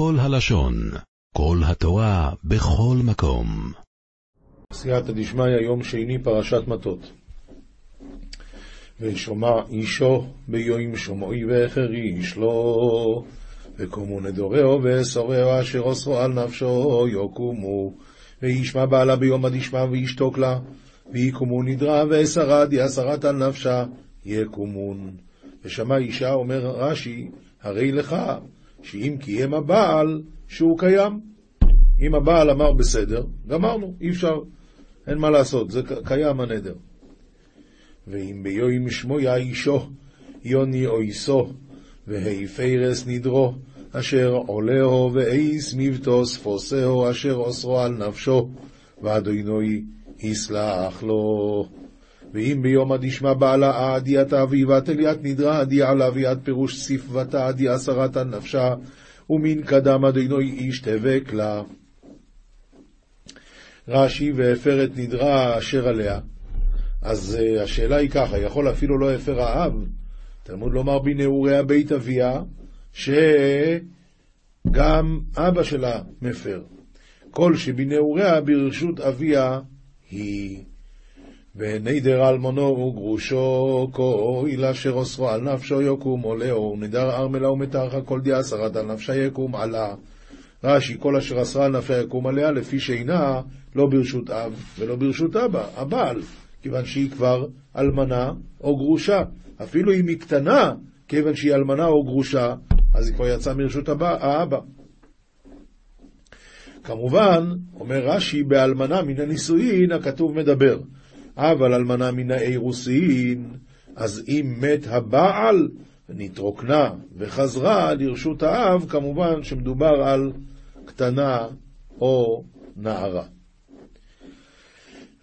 כל הלשון, כל התורה, בכל מקום. סייעתא דשמיא, יום שני, פרשת מטות. ושומע אישו ביום שומעי והחריש לו, וקומו נדורהו ואסורהו אשר אוסרו על נפשו יקומו, וישמע בעלה ביום הדשמע וישתוק לה, ויקומו נדרה ואסרד יסרת על נפשה יקומון. ושמע אישה, אומר רש"י, הרי לך שאם קיים הבעל, שהוא קיים. אם הבעל אמר בסדר, גמרנו, אי אפשר, אין מה לעשות, זה קיים הנדר. ואם ביום שמו יאישו, יוני אויסו, והי פרס נדרו, אשר עולהו ואיס מבטו ספוסהו, אשר אוסרו על נפשו, ואדוני יסלח לו. ואם ביום הדשמע בעלה עדיית אביבת אליית נדרה עדיה עליו יד פירוש ספבתה עדיה סרת הנפשה ומן קדם אדינוי איש תבק לה. רש"י והפר את נדרה אשר עליה. אז uh, השאלה היא ככה, יכול אפילו לא הפר האב, תלמוד לומר בנעוריה בית אביה, שגם אבא שלה מפר. כל שבנעוריה ברשות אביה היא. ונדר אלמונו וגרושו, כהואיל אשר אוסרו על נפשו יקום עולהו, נדר ארמלה ומתרחה כל דעה אסרת על נפשה יקום עלה. רש"י, כל אשר אסרה על נפשה יקום עליה, לפי שאינה לא ברשות אב ולא ברשות אבא, הבעל, כיוון שהיא כבר אלמנה או גרושה. אפילו אם היא קטנה, כיוון שהיא אלמנה או גרושה, אז היא כבר יצאה מרשות האבא. כמובן, אומר רש"י, באלמנה מן הנישואין הכתוב מדבר. אבל אלמנה מן האירוסין, אז אם מת הבעל, נתרוקנה וחזרה לרשות האב, כמובן שמדובר על קטנה או נערה.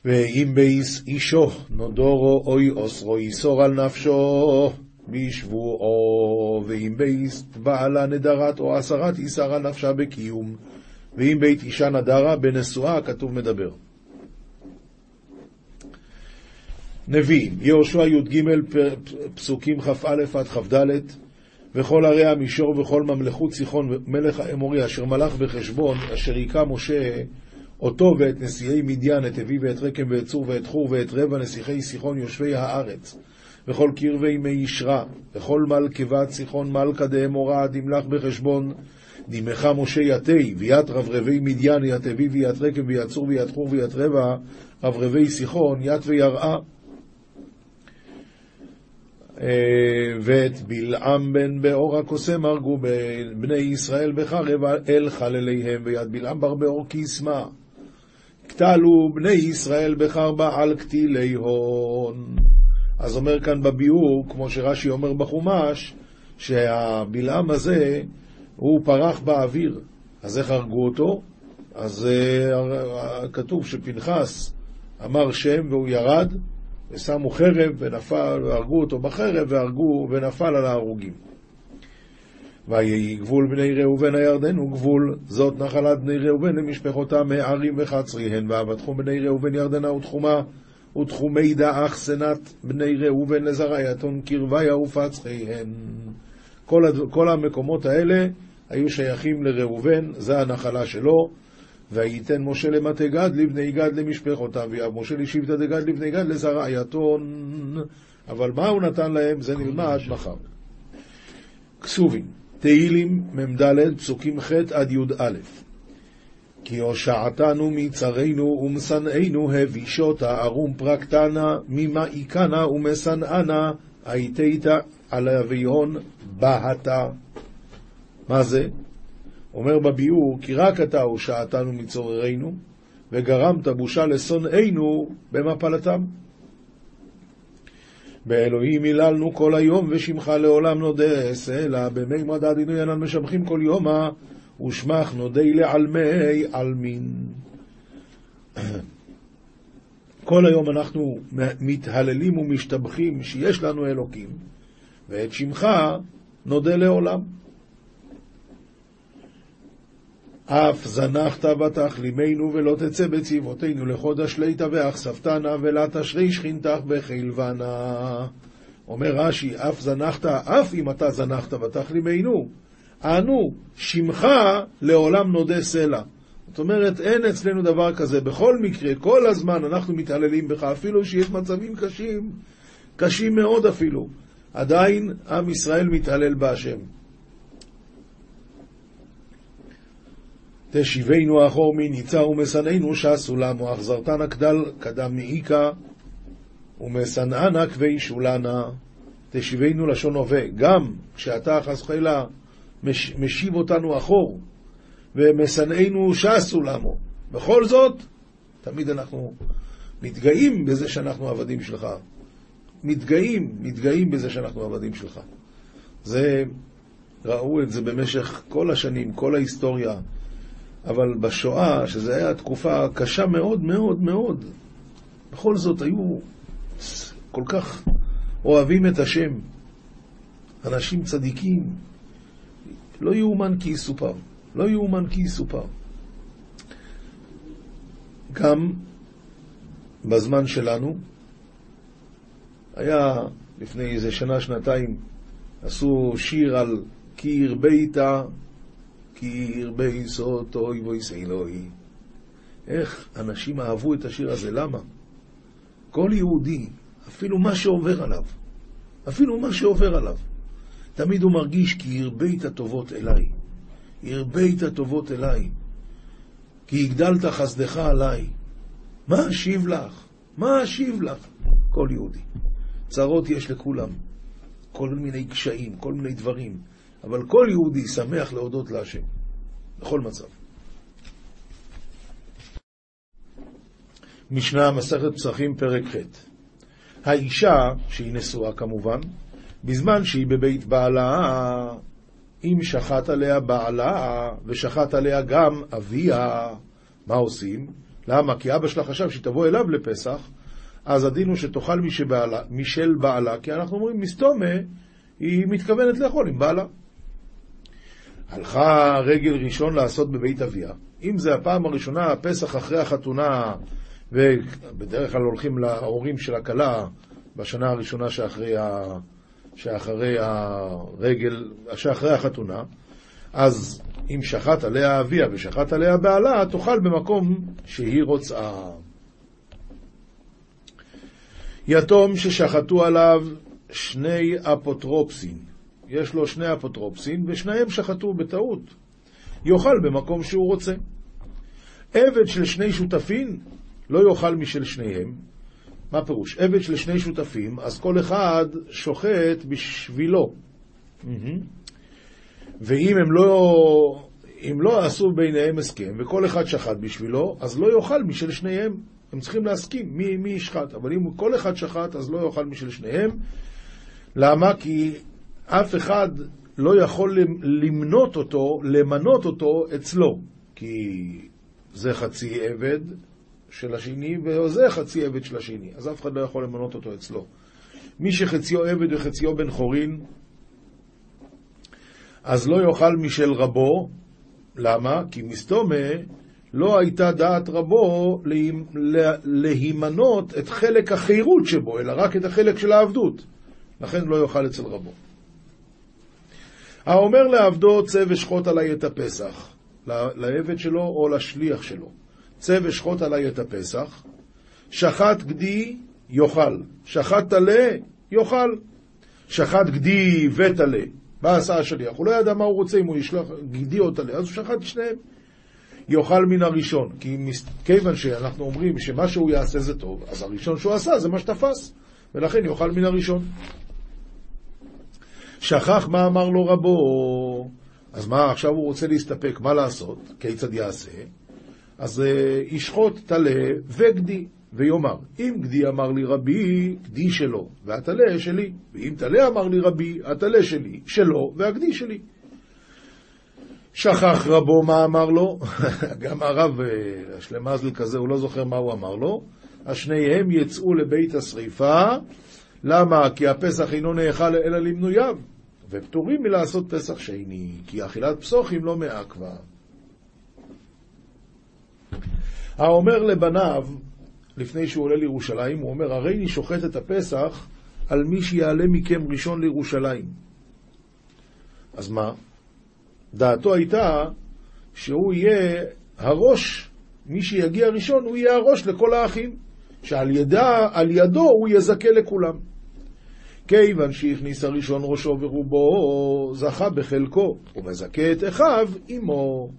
ואם באיס אישו נודורו אוי אוסרו איסור על נפשו בשבועו, ואם בית בעלה נדרת או עשרת איסר על נפשה בקיום, ואם בית אישה נדרה בנשואה, כתוב מדבר. נביאים, יהושע י"ג פסוקים כ"א עד כ"ד וכל ערי המישור וכל ממלכות סיחון מלך האמורי אשר מלך בחשבון אשר היכה משה אותו ואת נשיאי מדיין, את אבי ואת רקם ואת צור ואת חור ואת רבע נסיכי סיחון יושבי הארץ וכל קרבי מי ישרה וכל מלכבת סיחון מלכה דאמורה דמלך בחשבון דימך משה יתי ויית רברבי מדיין ית אבי וית רקם וית צור וית חור וית רבע רברבי סיחון ית ויראה ואת בלעם בן באור הקוסם הרגו בני ישראל בחרב אל חלליהם, ויד בלעם בר באור קיסמה. קטלו בני ישראל בחרבה על קטילי הון. אז אומר כאן בביאור, כמו שרש"י אומר בחומש, שהבלעם הזה, הוא פרח באוויר. אז איך הרגו אותו? אז uh, כתוב שפנחס אמר שם והוא ירד, ושמו חרב ונפל, והרגו אותו בחרב, והרגו ונפל על ההרוגים. ויהי גבול בני ראובן הירדן הוא גבול, זאת נחלת בני ראובן למשפחותם הערים וחצריהן, ואבטחו בני ראובן ירדנה ותחומה, ותחומי דאח סנת בני ראובן לזרעייתון קרביה ופצחיהן. כל, הד... כל המקומות האלה היו שייכים לראובן, זה הנחלה שלו. וייתן משה למטה גד לבני גד למשפחותיו, ויאב משה לשבטה דגד לבני גד לזרעייתון. אבל מה הוא נתן להם? זה נלמד מחר. כסובים, תהילים מ"ד, פסוקים ח' עד י"א. כי הושעתנו מצרינו ומשנאינו הבישותה ארום פרקתנה ממעיקנה ומשנאנה הייתיתה על אביון בהתה. מה זה? אומר בביאור, כי רק אתה הושעתנו מצוררינו, וגרמת בושה לשונאינו במפלתם. באלוהים היללנו כל היום, ושמך לעולם נודה, סלע במימד עדינוי אינן משבחים כל יומא, ושמך נודי לעלמי עלמין. כל היום אנחנו מתהללים ומשתבחים שיש לנו אלוקים, ואת שמך נודה לעולם. אף זנחת ותחלימנו ולא תצא בצבאותינו לחודש ליטא ואכספתנה ולה תשרי שכינתך בחילבנה. אומר רש"י, אף זנחת, אף אם אתה זנחת ותחלימנו, אנו, שמך לעולם נודה סלע. זאת אומרת, אין אצלנו דבר כזה. בכל מקרה, כל הזמן אנחנו מתעללים בך, אפילו שיש מצבים קשים, קשים מאוד אפילו. עדיין עם ישראל מתעלל בהשם. תשיבנו אחור מניצה ומשנאנו שסו למו, החזרתנה קדל קדם מעיקה ומשנאנה כבי שולנה. תשיבנו לשון הווה. גם כשאתה חס וחלילה מש, משיב אותנו אחור, ומשנאנו שסו למו. בכל זאת, תמיד אנחנו מתגאים בזה שאנחנו עבדים שלך. מתגאים, מתגאים בזה שאנחנו עבדים שלך. זה, ראו את זה במשך כל השנים, כל ההיסטוריה. אבל בשואה, שזו הייתה תקופה קשה מאוד מאוד מאוד, בכל זאת היו כל כך אוהבים את השם. אנשים צדיקים, לא יאומן כי יסופר. לא יאומן כי יסופר. גם בזמן שלנו, היה לפני איזה שנה, שנתיים, עשו שיר על כי הרבית, כי הרבי סות אוי ואיס אלוהי. איך אנשים אהבו את השיר הזה, למה? כל יהודי, אפילו מה שעובר עליו, אפילו מה שעובר עליו, תמיד הוא מרגיש כי הרבית טובות אליי. הרבית טובות אליי. כי הגדלת חסדך עליי. מה אשיב לך? מה אשיב לך? כל יהודי. צרות יש לכולם. כל מיני קשיים, כל מיני דברים. אבל כל יהודי שמח להודות להשם. בכל מצב. משנה מסכת פסחים פרק ח' האישה, שהיא נשואה כמובן, בזמן שהיא בבית בעלה, אם שחט עליה בעלה ושחט עליה גם אביה, מה עושים? למה? כי אבא שלה חשב שהיא תבוא אליו לפסח, אז הדין הוא שתאכל משל בעלה, כי אנחנו אומרים מסתומה, היא מתכוונת לאכול עם בעלה. הלכה רגל ראשון לעשות בבית אביה. אם זה הפעם הראשונה, הפסח אחרי החתונה, ובדרך כלל הולכים להורים של הכלה בשנה הראשונה שאחרי ה... שאחרי הרגל, שאחרי החתונה, אז אם שחט עליה אביה ושחט עליה בעלה, תאכל במקום שהיא רוצה. יתום ששחטו עליו שני אפוטרופסים, יש לו שני אפוטרופסים ושניהם שחטו בטעות, יאכל במקום שהוא רוצה. עבד של שני שותפים לא יאכל משל שניהם, מה פירוש? עבד של שני שותפים, אז כל אחד שוחט בשבילו. ואם הם לא, אם לא עשו ביניהם הסכם, וכל אחד שחט בשבילו, אז לא יאכל משל שניהם. הם צריכים להסכים מי, מי ישחט. אבל אם כל אחד שחט, אז לא יאכל משל שניהם. למה? כי אף אחד לא יכול למנות אותו, למנות אותו אצלו. כי זה חצי עבד, של השני, וזה חצי עבד של השני, אז אף אחד לא יכול למנות אותו אצלו. מי שחציו עבד וחציו בן חורין, אז לא יאכל משל רבו, למה? כי מסתומה לא הייתה דעת רבו להימנות את חלק החירות שבו, אלא רק את החלק של העבדות. לכן לא יאכל אצל רבו. האומר לעבדו צא ושחוט עלי את הפסח, לעבד שלו או לשליח שלו. צא ושחוט עלי את הפסח, שחט גדי, יאכל, שחט טלה, יאכל, שחט גדי וטלה. בא עשה השליח, הוא לא ידע מה הוא רוצה, אם הוא ישלח גדי או טלה, אז הוא שחט שניהם. יאכל מן הראשון, כי כיוון שאנחנו אומרים שמה שהוא יעשה זה טוב, אז הראשון שהוא עשה זה מה שתפס, ולכן יאכל מן הראשון. שכח מה אמר לו רבו, אז מה, עכשיו הוא רוצה להסתפק, מה לעשות? כיצד יעשה? אז uh, ישחוט טלה וגדי, ויאמר, אם גדי אמר לי רבי, גדי שלו, והטלה שלי, ואם טלה אמר לי רבי, הטלה שלי, שלו, והגדי שלי. שכח רבו מה אמר לו, גם הרב אה, השלמזל כזה, הוא לא זוכר מה הוא אמר לו, השניהם יצאו לבית השריפה, למה? כי הפסח אינו נאכל אלא למנוייו, ופטורים מלעשות פסח שני, כי אכילת פסוחים לא מעכבה. האומר לבניו, לפני שהוא עולה לירושלים, הוא אומר, הרי אני שוחט את הפסח על מי שיעלה מכם ראשון לירושלים. אז מה? דעתו הייתה שהוא יהיה הראש, מי שיגיע ראשון, הוא יהיה הראש לכל האחים, שעל ידה, ידו הוא יזכה לכולם. כיוון שהכניס הראשון ראשו ורובו, זכה בחלקו, ומזכה את אחיו עמו.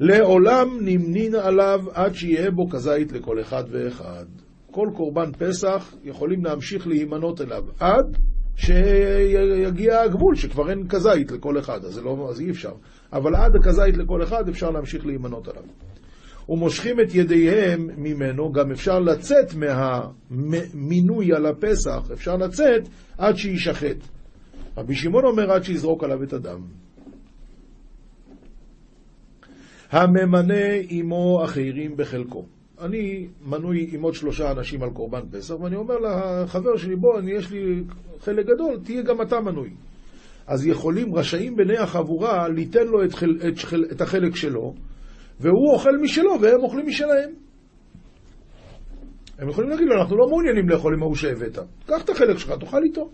לעולם נמנין עליו עד שיהיה בו כזית לכל אחד ואחד. כל קורבן פסח יכולים להמשיך להימנות אליו עד שיגיע הגבול, שכבר אין כזית לכל אחד, אז, לא, אז אי אפשר. אבל עד הכזית לכל אחד אפשר להמשיך להימנות עליו. ומושכים את ידיהם ממנו, גם אפשר לצאת מהמינוי על הפסח, אפשר לצאת עד שיישחט. רבי שמעון אומר עד שיזרוק עליו את הדם. הממנה עמו אחרים בחלקו. אני מנוי עם עוד שלושה אנשים על קורבן פסח, ואני אומר לחבר שלי, בוא, אני, יש לי חלק גדול, תהיה גם אתה מנוי. אז יכולים, רשאים בני החבורה, ליתן לו את, חל, את, את החלק שלו, והוא אוכל משלו והם אוכלים משלהם. הם יכולים להגיד לו, אנחנו לא מעוניינים לאכול עם ההוא שהבאת. קח את החלק שלך, תאכל איתו.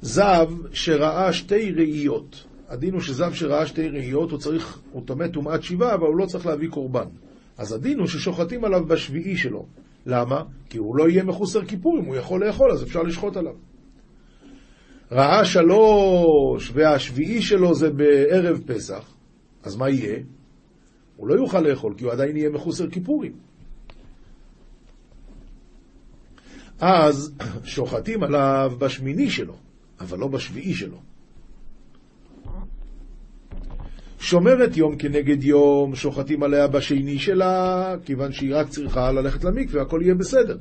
זב שראה שתי ראיות. הדין הוא שזב שראה שתי ראיות, הוא צריך, הוא טמא טומאת שבעה, אבל הוא לא צריך להביא קורבן. אז הדין הוא ששוחטים עליו בשביעי שלו. למה? כי הוא לא יהיה מחוסר כיפור, אם הוא יכול לאכול, אז אפשר לשחוט עליו. ראה שלוש, והשביעי שלו זה בערב פסח, אז מה יהיה? הוא לא יוכל לאכול, כי הוא עדיין יהיה מחוסר כיפורים. אז שוחטים עליו בשמיני שלו, אבל לא בשביעי שלו. שומרת יום כנגד יום, שוחטים עליה בשני שלה, כיוון שהיא רק צריכה ללכת למקווה, הכל יהיה בסדר.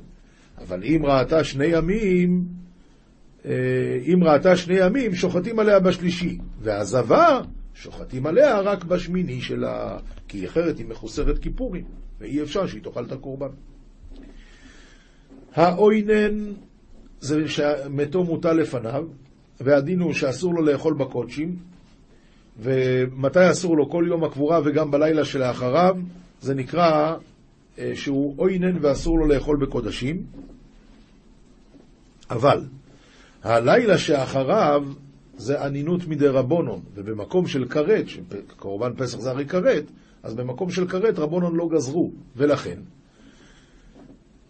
אבל אם ראתה שני ימים, אה, אם ראתה שני ימים, שוחטים עליה בשלישי. והזבה, שוחטים עליה רק בשמיני שלה, כי אחרת היא מחוסרת כיפורים, ואי אפשר שהיא תאכל את הקורבן. האוינן זה שמתו מוטל לפניו, והדין הוא שאסור לו לאכול בקודשים, ומתי אסור לו? כל יום הקבורה וגם בלילה שלאחריו, זה נקרא אה, שהוא אוינן ואסור לו לאכול בקודשים. אבל הלילה שאחריו זה אנינות מדי רבונון, ובמקום של כרת, שקורבן פסח זה הרי כרת, אז במקום של כרת רבונון לא גזרו, ולכן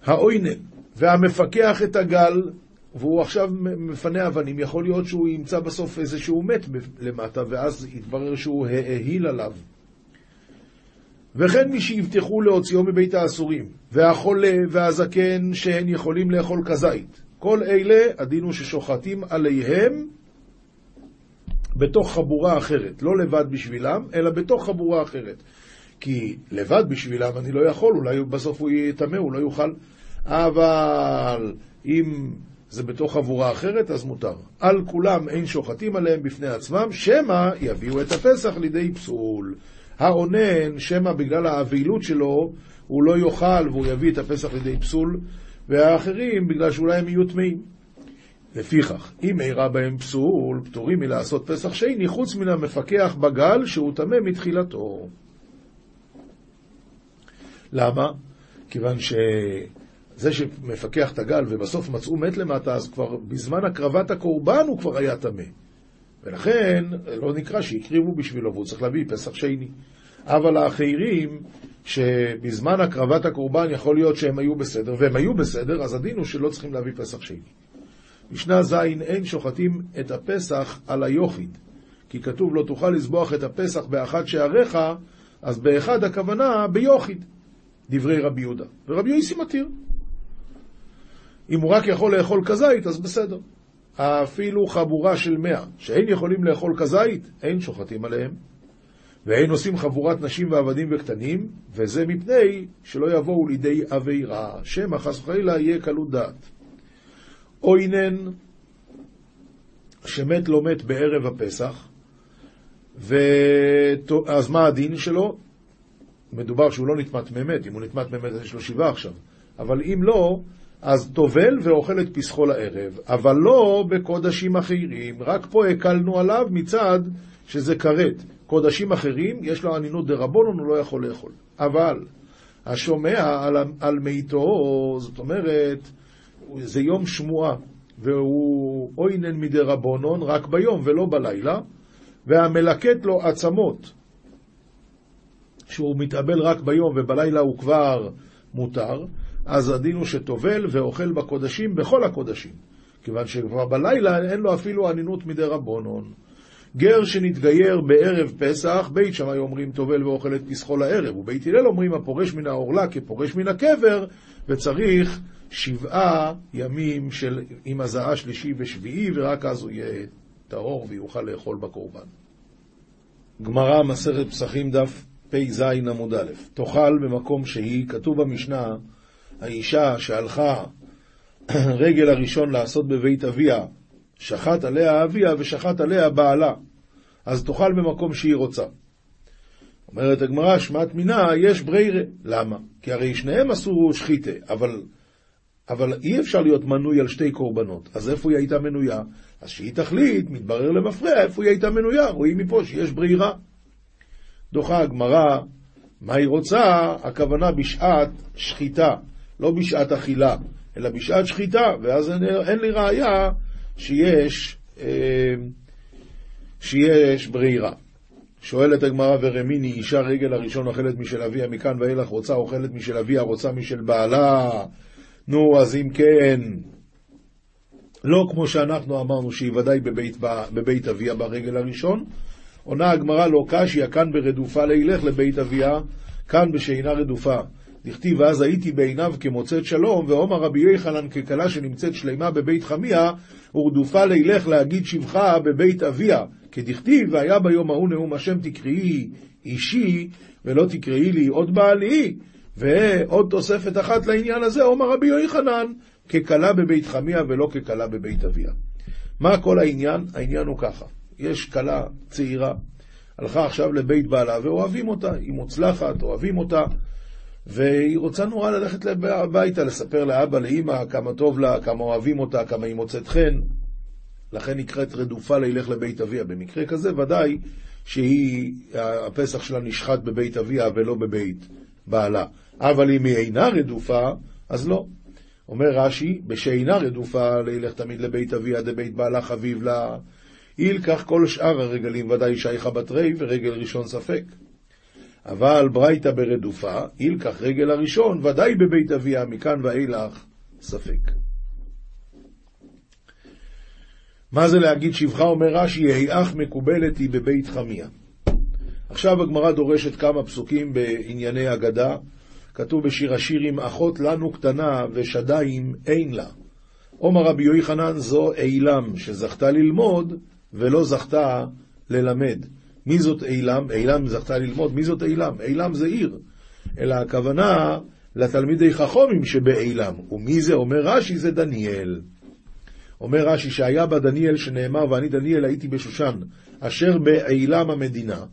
האוינן והמפקח את הגל והוא עכשיו מפנה אבנים, יכול להיות שהוא ימצא בסוף איזשהו מת למטה, ואז יתברר שהוא העיל עליו. וכן מי שיבטחו להוציאו מבית האסורים, והחולה והזקן שהן יכולים לאכול כזית. כל אלה, הדין הוא ששוחטים עליהם בתוך חבורה אחרת. לא לבד בשבילם, אלא בתוך חבורה אחרת. כי לבד בשבילם אני לא יכול, אולי בסוף הוא יהיה טמא, הוא לא יוכל. אבל אם זה בתוך חבורה אחרת, אז מותר. על כולם אין שוחטים עליהם בפני עצמם, שמא יביאו את הפסח לידי פסול. האונן, שמא בגלל האבילות שלו, הוא לא יאכל והוא יביא את הפסח לידי פסול, והאחרים, בגלל שאולי הם יהיו טמאים. לפיכך, אם אירע בהם פסול, פטורים מלעשות פסח שני, חוץ מן המפקח בגל שהוא טמא מתחילתו. למה? כיוון ש... זה שמפקח את הגל ובסוף מצאו מת למטה, אז כבר בזמן הקרבת הקורבן הוא כבר היה טמא. ולכן לא נקרא שהקריבו בשבילו והוא צריך להביא פסח שני. אבל האחרים, שבזמן הקרבת הקורבן יכול להיות שהם היו בסדר, והם היו בסדר, אז הדין הוא שלא צריכים להביא פסח שני. משנה ז' אין שוחטים את הפסח על היוחיד, כי כתוב לא תוכל לזבוח את הפסח באחד שעריך, אז באחד הכוונה ביוחיד, דברי רבי יהודה. ורבי יוסי מתיר. אם הוא רק יכול לאכול כזית, אז בסדר. אפילו חבורה של מאה, שאין יכולים לאכול כזית, אין שוחטים עליהם. ואין עושים חבורת נשים ועבדים וקטנים, וזה מפני שלא יבואו לידי עבירה, שמא חס וחלילה יהיה קלות דעת. אוינן שמת לא מת בערב הפסח, ו... אז מה הדין שלו? מדובר שהוא לא נטמט ממת, אם הוא נטמט ממת יש לו שבעה עכשיו, אבל אם לא, אז טובל ואוכל את פסחו לערב, אבל לא בקודשים אחרים, רק פה הקלנו עליו מצד שזה כרת. קודשים אחרים, יש לו אנינות דרבנון, הוא לא יכול לאכול. אבל השומע על, על מיתו, זאת אומרת, זה יום שמועה, והוא אוינן מדרבנון רק ביום ולא בלילה, והמלקט לו עצמות, שהוא מתאבל רק ביום ובלילה הוא כבר מותר, אז הדין הוא שטובל ואוכל בקודשים בכל הקודשים, כיוון שכבר בלילה אין לו אפילו אנינות מדי רבונון. גר שנתגייר בערב פסח, בית שמאי אומרים טובל ואוכל את פסחו לערב, ובית הלל אומרים הפורש מן העורלה כפורש מן הקבר, וצריך שבעה ימים של, עם הזעה שלישי ושביעי, ורק אז הוא יהיה טהור ויוכל לאכול בקורבן. גמרא, מסכת פסחים, דף פ"ז עמוד א', תאכל במקום שהיא, כתוב במשנה, האישה שהלכה רגל הראשון לעשות בבית אביה, שחט עליה אביה ושחט עליה בעלה, אז תאכל במקום שהיא רוצה. אומרת הגמרא, שמעת מינה, יש בריירה. למה? כי הרי שניהם עשו שחיתה, אבל, אבל אי אפשר להיות מנוי על שתי קורבנות. אז איפה היא הייתה מנויה? אז שהיא תחליט, מתברר למפרע, איפה היא הייתה מנויה. רואים מפה שיש ברירה. דוחה הגמרא, מה היא רוצה? הכוונה בשעת שחיטה, לא בשעת אכילה, אלא בשעת שחיטה, ואז אין, אין לי ראיה שיש, אה, שיש ברירה. שואלת הגמרא ורמיני, אישה רגל הראשון אוכלת משל אביה, מכאן ואילך רוצה אוכלת משל אביה, רוצה משל בעלה. נו, אז אם כן, לא כמו שאנחנו אמרנו שהיא ודאי בבית, בבית אביה ברגל הראשון, עונה הגמרא לא קשיא, כאן ברדופה לילך לבית אביה, כאן בשאינה רדופה. דכתיב ואז הייתי בעיניו כמוצאת שלום, ועומר רבי יוחנן ככלה שנמצאת שלמה בבית חמיה, ורדופה לילך להגיד שבחה בבית אביה. כדכתיב, והיה ביום ההוא נאום השם תקראי אישי, ולא תקראי לי עוד בעלי. ועוד תוספת אחת לעניין הזה, עומר רבי יוחנן, ככלה בבית חמיה ולא ככלה בבית אביה. מה כל העניין? העניין הוא ככה, יש כלה צעירה, הלכה עכשיו לבית בעלה ואוהבים אותה, היא מוצלחת, אוהבים אותה, והיא רוצה נורא ללכת הביתה, לספר לאבא, לאימא, כמה טוב לה, כמה אוהבים אותה, כמה היא מוצאת חן. לכן נקראת רדופה לילך לבית אביה. במקרה כזה ודאי שהיא, הפסח שלה נשחט בבית אביה ולא בבית בעלה. אבל אם היא אינה רדופה, אז לא. אומר רש"י, בשאינה רדופה לילך תמיד לבית אביה דבית בעלה חביב לה. ילקח כל שאר הרגלים ודאי שייכה בתרי ורגל ראשון ספק. אבל ברייתא ברדופה, ילקח רגל הראשון, ודאי בבית אביה, מכאן ואילך, ספק. מה זה להגיד שבחה, אומר רש"י, יהי אח מקובלת היא בבית חמיה. עכשיו הגמרא דורשת כמה פסוקים בענייני אגדה. כתוב בשיר השירים, אחות לנו קטנה ושדיים אין לה. עומר רבי יוחנן זו אילם, שזכתה ללמוד ולא זכתה ללמד. מי זאת אילם? אילם זכתה ללמוד, מי זאת אילם? אילם זה עיר. אלא הכוונה לתלמידי חכומים שבאילם. ומי זה? אומר רש"י, זה דניאל. אומר רש"י שהיה בה דניאל שנאמר, ואני דניאל הייתי בשושן, אשר באילם המדינה,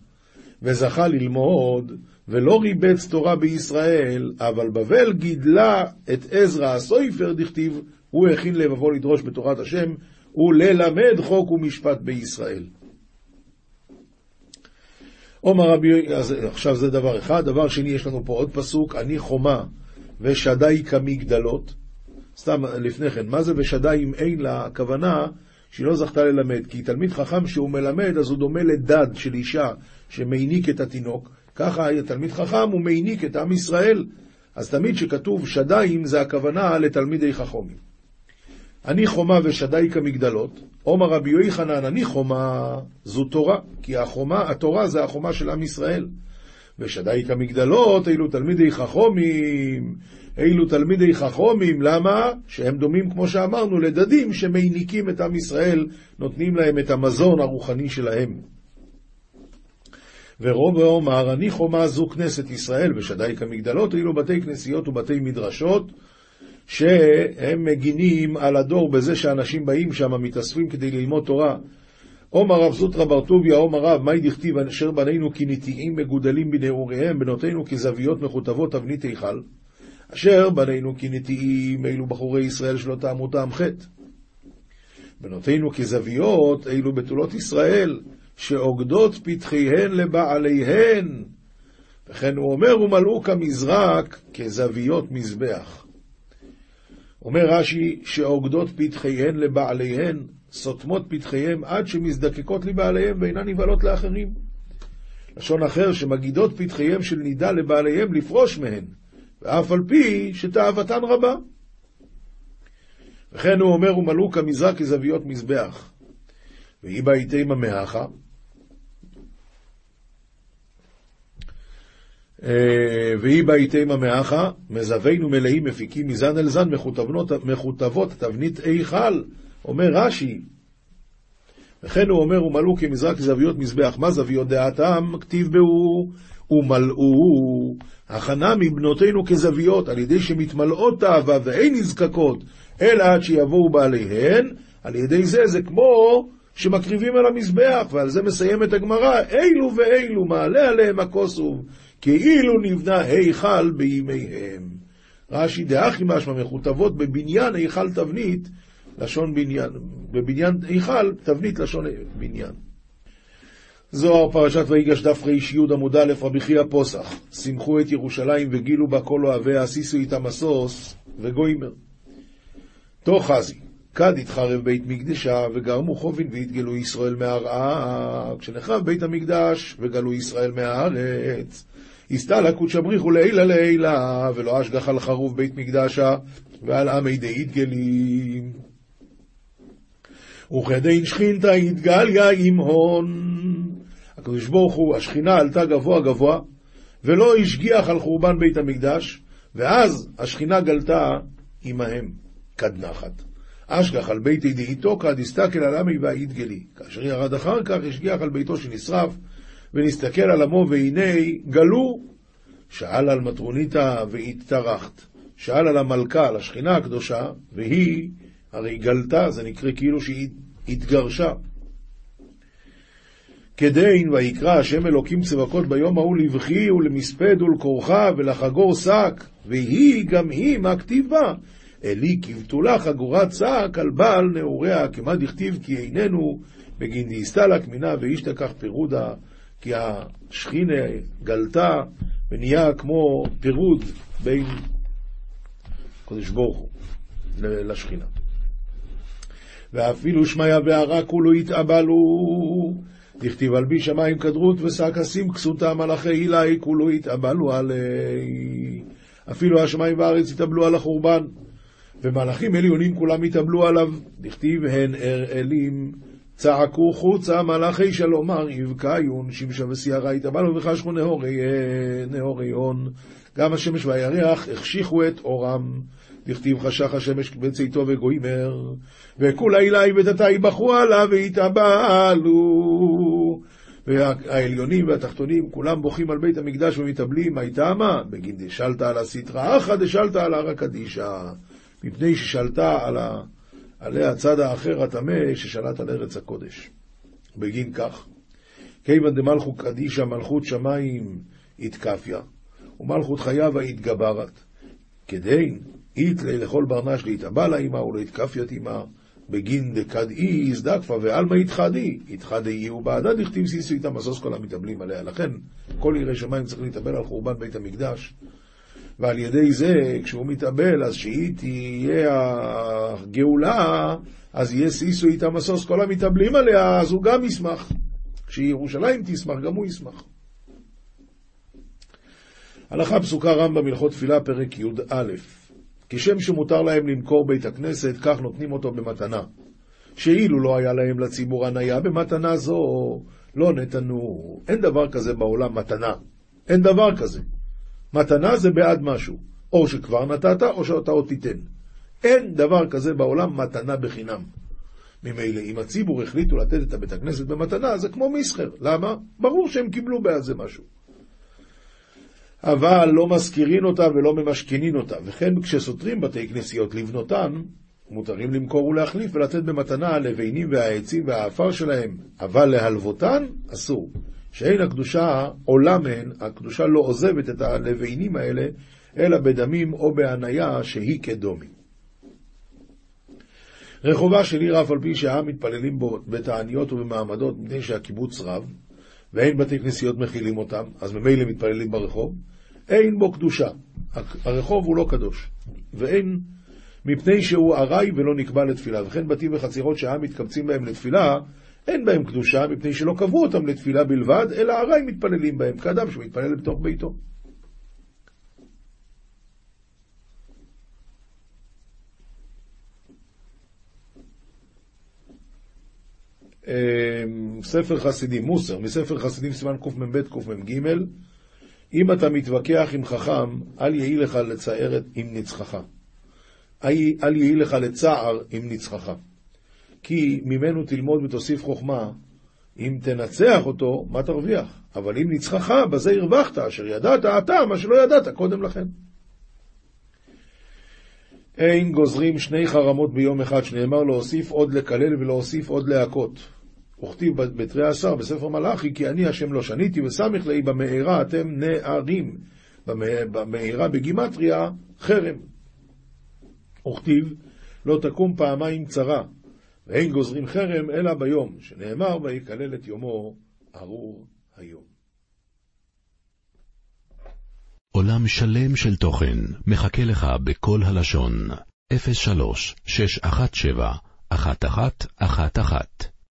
וזכה ללמוד, ולא ריבץ תורה בישראל, אבל בבל גידלה את עזרא הסויפר, דכתיב, הוא הכין לבבו לדרוש בתורת השם, וללמד חוק ומשפט בישראל. עומר רבי, אז עכשיו זה דבר אחד. דבר שני, יש לנו פה עוד פסוק, אני חומה ושדי כמגדלות. סתם לפני כן, מה זה ושדי אם אין לה? הכוונה שהיא לא זכתה ללמד, כי תלמיד חכם שהוא מלמד, אז הוא דומה לדד של אישה שמעניק את התינוק, ככה תלמיד חכם הוא מעניק את עם ישראל. אז תמיד שכתוב שדיים זה הכוונה לתלמידי חכומים. אני חומה ושדי כמגדלות, עומר רבי יוחנן, אני חומה, זו תורה, כי החומה, התורה זה החומה של עם ישראל. ושדי כמגדלות, אילו תלמידי חכומים, אילו תלמידי חכומים, למה? שהם דומים, כמו שאמרנו, לדדים שמעניקים את עם ישראל, נותנים להם את המזון הרוחני שלהם. ורוב ואומר, אני חומה זו כנסת ישראל, ושדי כמגדלות, אילו בתי כנסיות ובתי מדרשות, שהם מגינים על הדור בזה שאנשים באים שם, מתאספים כדי ללמוד תורה. עומר רב זוטרא בר טוביה, עומר רב, מאי דכתיב אשר בנינו כי נטיעים מגודלים בנעוריהם, בנותינו כזוויות מכותבות תבנית היכל. אשר בנינו כי נטיעים, אלו בחורי ישראל שלא טעמו טעם חטא. בנותינו כזוויות, אלו בתולות ישראל, שעוגדות פתחיהן לבעליהן. וכן הוא אומר, ומלאו כמזרק כזוויות מזבח. אומר רש"י שעוגדות פתחיהן לבעליהן, סותמות פתחיהם עד שמזדקקות לבעליהם ואינן נבהלות לאחרים. לשון אחר, שמגידות פתחיהם של נידה לבעליהם לפרוש מהן, ואף על פי שתאוותן רבה. וכן הוא אומר, ומלאו כמזרע כזוויות מזבח. ויהי בעיתי ממאחה. אה, ויהי בעיתי ממאחה, מזווינו מלאים מפיקים מזן אל זן, מכותבות תבנית איכל, אומר רש"י. וכן הוא אומר, ומלאו כמזרע כזוויות מזבח. מה זוויות דעתם? כתיב בהו, ומלאו הכנה מבנותינו כזוויות, על ידי שמתמלאות תאווה ואין נזקקות, אלא עד שיבואו בעליהן, על ידי זה זה כמו שמקריבים על המזבח, ועל זה מסיימת הגמרא, אילו ואילו מעלה עליהם הכוסוב, כאילו נבנה היכל בימיהם. רש"י דאחי משמע מכותבות בבניין היכל תבנית, לשון בניין, בבניין היכל תבנית לשון בניין. זוהר פרשת ויגש דף רי"י עמוד א' רבי חייא פוסח, שמחו את ירושלים וגילו בה כל אוהביה, שישו איתה משוש וגוימר. תוך חזי, כד התחרב בית מקדשה, וגרמו חובין והתגלו ישראל מהרעה, כשנחרב בית המקדש, וגלו ישראל מהארץ. הסתלה קודשא בריחו לעילה לעילה, ולא אשגח על חרוב בית מקדשה, ועל עמי די התגלים. וכדין שכינתא התגליה עם הון. הקדוש ברוך הוא, השכינה עלתה גבוה גבוה, ולא השגיח על חורבן בית המקדש, ואז השכינה גלתה עמהם, כד נחת. אשגח על ביתי דהיתו כד הסתכל על עמי והיתגלי. כאשר ירד אחר כך, השגיח על ביתו שנשרף, ונסתכל על עמו, והנה גלו. שאל על מטרוניתא והתטרחת. שאל על המלכה, על השכינה הקדושה, והיא הרי גלתה, זה נקרא כאילו שהיא התגרשה. כדין ויקרא השם אלוקים צבקות ביום ההוא לבכי ולמספד ולכורחה ולחגור שק, והיא גם היא מה כתיב בה? אלי כבתולה חגורת שק על בעל נעוריה, כמה דכתיב כי איננו בגין דאיסתלק מינה ואישתכח פירודה, כי השכינה גלתה ונהיה כמו פירוד בין קדוש ברוך הוא לשכינה. ואפילו שמיא וערה כולו יתאבלו, דכתיב על בי שמיים כדרות ושק אשים כסותה מלאכי הילי כולו יתאבלו עלי. אפילו השמיים והארץ יתאבלו על החורבן, ומלאכים עליונים כולם יתאבלו עליו, דכתיב הן אלים צעקו חוצה מלאכי שלומר יבקיון שמשה וסיירה יתאבלו וחשכו נהורי הון. גם השמש והירח החשיכו את אורם. דכתיב חשך השמש בצאתו וגוימר, וכולה אילי ותתי בחרו עליו והתאבלו. והעליונים והתחתונים כולם בוכים על בית המקדש ומתאבלים, מה? בגין דשלת על הסטרא אחא דשלת על הר הקדישא, מפני ששלטה על ה... עליה הצד האחר הטמא ששלט על ארץ הקודש. בגין כך, כיוון דמלכו קדישא מלכות שמיים התקפיה, ומלכות חייו התגברת. כדין איתלי לכל ברנש להתאבלה עמה ולהתקפיית עמה, בגין דקד אי הזדקפה ועלמא יתחדי, יתחדי ובעדה דכתיב סיסו איתה מזוז כל המתאבלים עליה. לכן, כל יראי שמיים צריך להתאבל על חורבן בית המקדש, ועל ידי זה, כשהוא מתאבל, אז שהיא תהיה הגאולה, אז יהיה סיסו איתה משוש כל המתאבלים עליה, אז הוא גם ישמח. כשירושלים תשמח, גם הוא ישמח. הלכה פסוקה רמב"ם הלכות תפילה, פרק י"א כשם שמותר להם למכור בית הכנסת, כך נותנים אותו במתנה. שאילו לא היה להם לציבור הניה במתנה זו, לא נתנו. אין דבר כזה בעולם מתנה. אין דבר כזה. מתנה זה בעד משהו. או שכבר נתת, או שאתה עוד תיתן. אין דבר כזה בעולם מתנה בחינם. ממילא, אם הציבור החליטו לתת את הבית הכנסת במתנה, זה כמו מסחר. למה? ברור שהם קיבלו בעד זה משהו. אבל לא מזכירין אותה ולא ממשכינין אותה, וכן כשסותרים בתי כנסיות לבנותן, מותרים למכור ולהחליף ולתת במתנה הלבנים והעצים והעפר שלהם, אבל להלוותן אסור. שאין הקדושה עולה מהן, הקדושה לא עוזבת את הלבנים האלה, אלא בדמים או בהניה שהיא כדומי. רחובה של עיר אף על פי שהעם מתפללים בו בתעניות ובמעמדות מפני שהקיבוץ רב, ואין בתי כנסיות מכילים אותם, אז ממילא מתפללים ברחוב, אין בו קדושה. הרחוב הוא לא קדוש, ואין מפני שהוא ארעי ולא נקבע לתפילה. וכן בתים וחצירות שהעם מתקבצים בהם לתפילה, אין בהם קדושה, מפני שלא קבעו אותם לתפילה בלבד, אלא ארעי מתפללים בהם, כאדם שמתפלל בתוך ביתו. אמ, ספר חסידים, מוסר, מספר חסידים סימן קמ"ב קמ"ג, אם אתה מתווכח עם חכם, אל יהי לך לצער עם נצחך. אל יהי לך לצער עם נצחך. כי ממנו תלמוד ותוסיף חוכמה, אם תנצח אותו, מה תרוויח? אבל אם ניצחך, בזה הרווחת, אשר ידעת אתה, מה שלא ידעת קודם לכן. אין גוזרים שני חרמות ביום אחד, שנאמר להוסיף עוד לקלל ולהוסיף עוד להכות. וכתיב בתרי עשר בספר מלאכי, כי אני השם לא שניתי, וסמיך לי במארה אתם נערים. במארה בגימטריה חרם. וכתיב לא תקום פעמיים צרה, ואין גוזרים חרם אלא ביום, שנאמר ויקלל את יומו ארור היום. עולם שלם של תוכן מחכה לך בכל הלשון, 03 617 1111